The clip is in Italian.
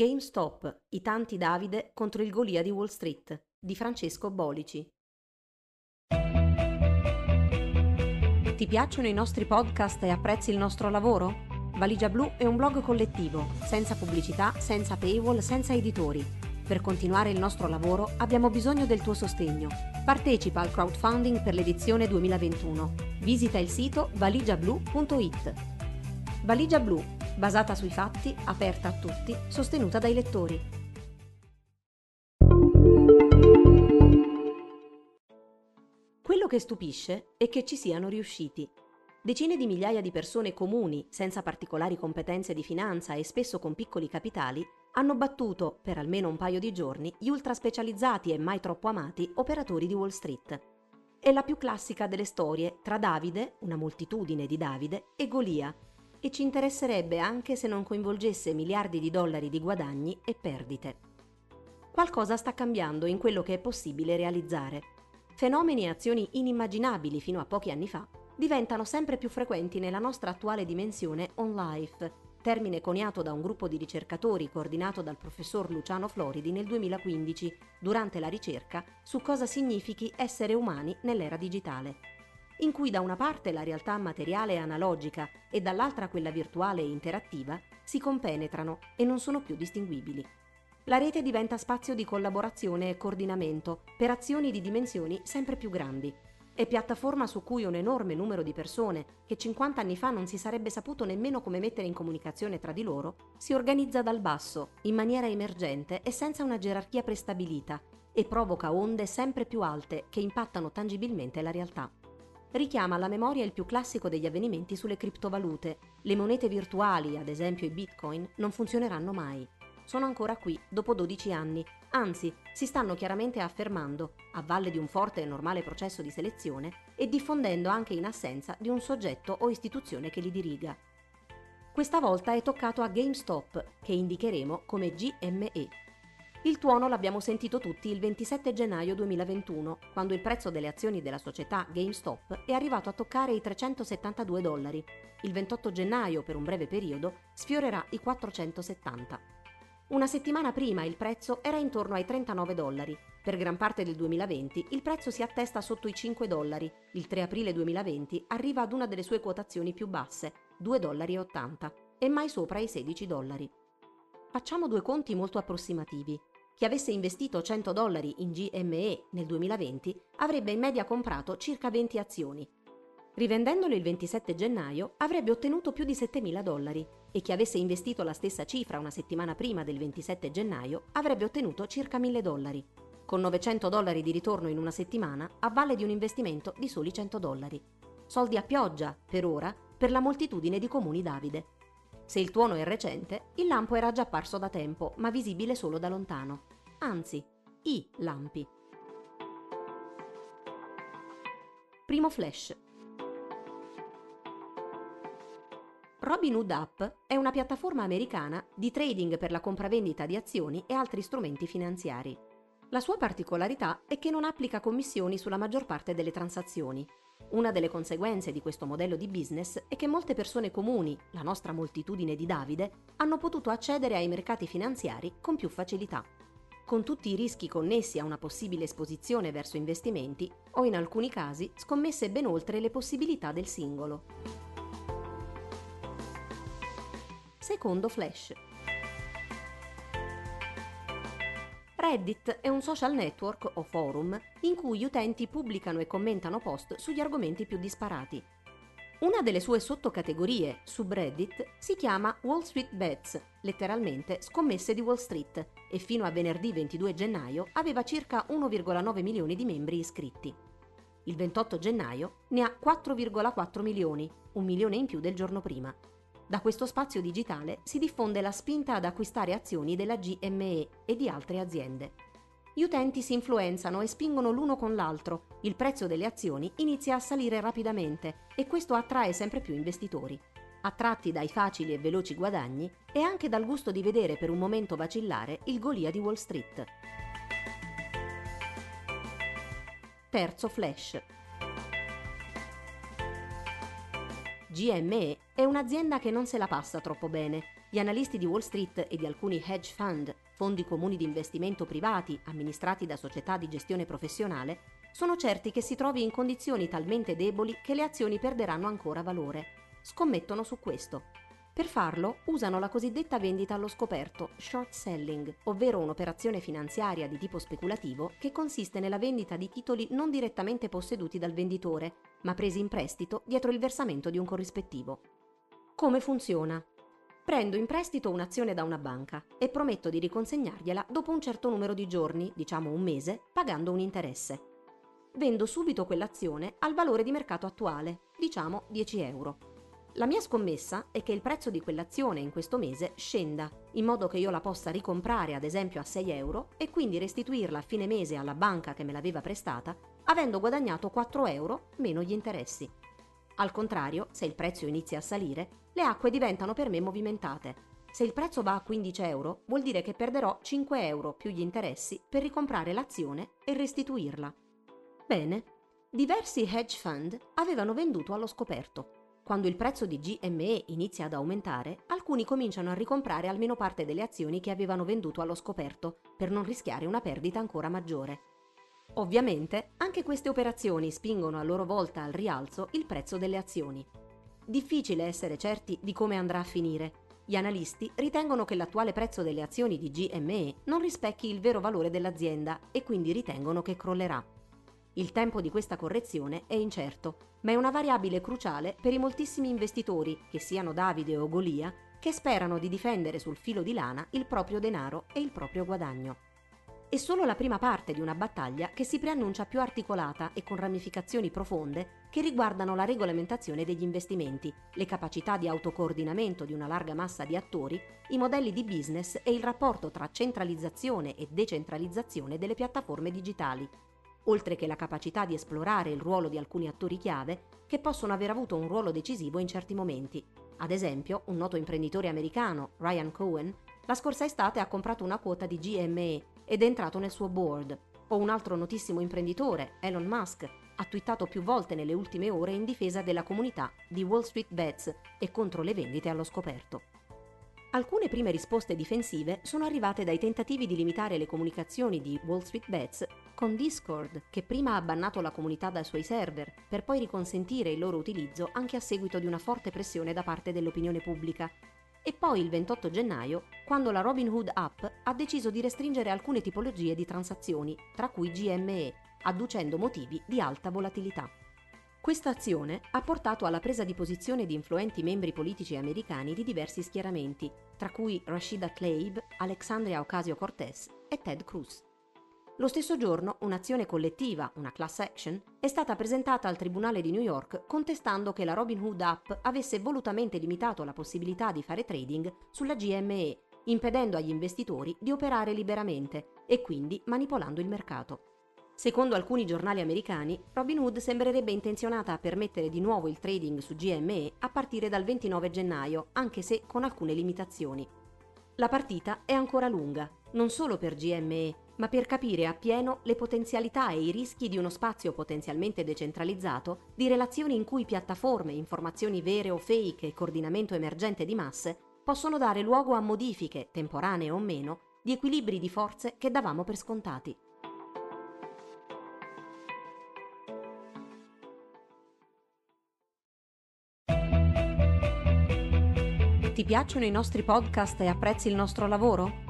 GameStop, i tanti Davide contro il Golia di Wall Street di Francesco Bolici. Ti piacciono i nostri podcast e apprezzi il nostro lavoro? Valigia Blu è un blog collettivo, senza pubblicità, senza paywall, senza editori. Per continuare il nostro lavoro abbiamo bisogno del tuo sostegno. Partecipa al crowdfunding per l'edizione 2021. Visita il sito valigiablu.it. Valigia Blu basata sui fatti, aperta a tutti, sostenuta dai lettori. Quello che stupisce è che ci siano riusciti. Decine di migliaia di persone comuni, senza particolari competenze di finanza e spesso con piccoli capitali, hanno battuto, per almeno un paio di giorni, gli ultra specializzati e mai troppo amati operatori di Wall Street. È la più classica delle storie tra Davide, una moltitudine di Davide, e Golia, e ci interesserebbe anche se non coinvolgesse miliardi di dollari di guadagni e perdite. Qualcosa sta cambiando in quello che è possibile realizzare. Fenomeni e azioni inimmaginabili fino a pochi anni fa diventano sempre più frequenti nella nostra attuale dimensione on life, termine coniato da un gruppo di ricercatori coordinato dal professor Luciano Floridi nel 2015 durante la ricerca su cosa significhi essere umani nell'era digitale in cui da una parte la realtà materiale e analogica e dall'altra quella virtuale e interattiva si compenetrano e non sono più distinguibili. La rete diventa spazio di collaborazione e coordinamento per azioni di dimensioni sempre più grandi. È piattaforma su cui un enorme numero di persone, che 50 anni fa non si sarebbe saputo nemmeno come mettere in comunicazione tra di loro, si organizza dal basso, in maniera emergente e senza una gerarchia prestabilita, e provoca onde sempre più alte che impattano tangibilmente la realtà richiama alla memoria il più classico degli avvenimenti sulle criptovalute. Le monete virtuali, ad esempio i bitcoin, non funzioneranno mai. Sono ancora qui, dopo 12 anni, anzi, si stanno chiaramente affermando, a valle di un forte e normale processo di selezione, e diffondendo anche in assenza di un soggetto o istituzione che li diriga. Questa volta è toccato a GameStop, che indicheremo come GME. Il tuono l'abbiamo sentito tutti il 27 gennaio 2021, quando il prezzo delle azioni della società GameStop è arrivato a toccare i 372 dollari. Il 28 gennaio, per un breve periodo, sfiorerà i 470. Una settimana prima il prezzo era intorno ai 39 dollari. Per gran parte del 2020 il prezzo si attesta sotto i 5 dollari. Il 3 aprile 2020 arriva ad una delle sue quotazioni più basse, 2,80 dollari e mai sopra i 16 dollari. Facciamo due conti molto approssimativi. Chi avesse investito 100 dollari in GME nel 2020 avrebbe in media comprato circa 20 azioni. Rivendendolo il 27 gennaio avrebbe ottenuto più di 7.000 dollari e chi avesse investito la stessa cifra una settimana prima del 27 gennaio avrebbe ottenuto circa 1.000 dollari, con 900 dollari di ritorno in una settimana a valle di un investimento di soli 100 dollari. Soldi a pioggia, per ora, per la moltitudine di comuni Davide. Se il tuono è recente, il lampo era già apparso da tempo, ma visibile solo da lontano. Anzi, i lampi. Primo flash. Robinhood App è una piattaforma americana di trading per la compravendita di azioni e altri strumenti finanziari. La sua particolarità è che non applica commissioni sulla maggior parte delle transazioni, una delle conseguenze di questo modello di business è che molte persone comuni, la nostra moltitudine di Davide, hanno potuto accedere ai mercati finanziari con più facilità, con tutti i rischi connessi a una possibile esposizione verso investimenti o in alcuni casi scommesse ben oltre le possibilità del singolo. Secondo Flash. Reddit è un social network o forum in cui gli utenti pubblicano e commentano post sugli argomenti più disparati. Una delle sue sottocategorie, subreddit, si chiama Wall Street Bets, letteralmente scommesse di Wall Street, e fino a venerdì 22 gennaio aveva circa 1,9 milioni di membri iscritti. Il 28 gennaio ne ha 4,4 milioni, un milione in più del giorno prima. Da questo spazio digitale si diffonde la spinta ad acquistare azioni della GME e di altre aziende. Gli utenti si influenzano e spingono l'uno con l'altro, il prezzo delle azioni inizia a salire rapidamente e questo attrae sempre più investitori. Attratti dai facili e veloci guadagni e anche dal gusto di vedere per un momento vacillare il Golia di Wall Street. Terzo flash. GME è un'azienda che non se la passa troppo bene. Gli analisti di Wall Street e di alcuni hedge fund, fondi comuni di investimento privati amministrati da società di gestione professionale, sono certi che si trovi in condizioni talmente deboli che le azioni perderanno ancora valore. Scommettono su questo. Per farlo usano la cosiddetta vendita allo scoperto, short selling, ovvero un'operazione finanziaria di tipo speculativo che consiste nella vendita di titoli non direttamente posseduti dal venditore, ma presi in prestito dietro il versamento di un corrispettivo. Come funziona? Prendo in prestito un'azione da una banca e prometto di riconsegnargliela dopo un certo numero di giorni, diciamo un mese, pagando un interesse. Vendo subito quell'azione al valore di mercato attuale, diciamo 10 euro. La mia scommessa è che il prezzo di quell'azione in questo mese scenda, in modo che io la possa ricomprare ad esempio a 6 euro e quindi restituirla a fine mese alla banca che me l'aveva prestata, avendo guadagnato 4 euro meno gli interessi. Al contrario, se il prezzo inizia a salire, le acque diventano per me movimentate. Se il prezzo va a 15 euro, vuol dire che perderò 5 euro più gli interessi per ricomprare l'azione e restituirla. Bene, diversi hedge fund avevano venduto allo scoperto quando il prezzo di GME inizia ad aumentare, alcuni cominciano a ricomprare almeno parte delle azioni che avevano venduto allo scoperto, per non rischiare una perdita ancora maggiore. Ovviamente, anche queste operazioni spingono a loro volta al rialzo il prezzo delle azioni. Difficile essere certi di come andrà a finire. Gli analisti ritengono che l'attuale prezzo delle azioni di GME non rispecchi il vero valore dell'azienda e quindi ritengono che crollerà. Il tempo di questa correzione è incerto, ma è una variabile cruciale per i moltissimi investitori, che siano Davide o Golia, che sperano di difendere sul filo di lana il proprio denaro e il proprio guadagno. È solo la prima parte di una battaglia che si preannuncia più articolata e con ramificazioni profonde che riguardano la regolamentazione degli investimenti, le capacità di autocoordinamento di una larga massa di attori, i modelli di business e il rapporto tra centralizzazione e decentralizzazione delle piattaforme digitali, oltre che la capacità di esplorare il ruolo di alcuni attori chiave che possono aver avuto un ruolo decisivo in certi momenti. Ad esempio, un noto imprenditore americano, Ryan Cohen, la scorsa estate ha comprato una quota di GME ed è entrato nel suo board. O un altro notissimo imprenditore, Elon Musk, ha twittato più volte nelle ultime ore in difesa della comunità di Wall Street Bets e contro le vendite allo scoperto. Alcune prime risposte difensive sono arrivate dai tentativi di limitare le comunicazioni di Wall Street Bets con Discord, che prima ha bannato la comunità dai suoi server, per poi riconsentire il loro utilizzo anche a seguito di una forte pressione da parte dell'opinione pubblica. E poi il 28 gennaio, quando la Robinhood App ha deciso di restringere alcune tipologie di transazioni, tra cui GME, adducendo motivi di alta volatilità. Questa azione ha portato alla presa di posizione di influenti membri politici americani di diversi schieramenti, tra cui Rashida Tlaib, Alexandria Ocasio-Cortez e Ted Cruz. Lo stesso giorno un'azione collettiva, una class action, è stata presentata al Tribunale di New York contestando che la Robinhood App avesse volutamente limitato la possibilità di fare trading sulla GME, impedendo agli investitori di operare liberamente e quindi manipolando il mercato. Secondo alcuni giornali americani, Robinhood sembrerebbe intenzionata a permettere di nuovo il trading su GME a partire dal 29 gennaio, anche se con alcune limitazioni. La partita è ancora lunga, non solo per GME, ma per capire appieno le potenzialità e i rischi di uno spazio potenzialmente decentralizzato, di relazioni in cui piattaforme, informazioni vere o fake e coordinamento emergente di masse possono dare luogo a modifiche, temporanee o meno, di equilibri di forze che davamo per scontati. Ti piacciono i nostri podcast e apprezzi il nostro lavoro?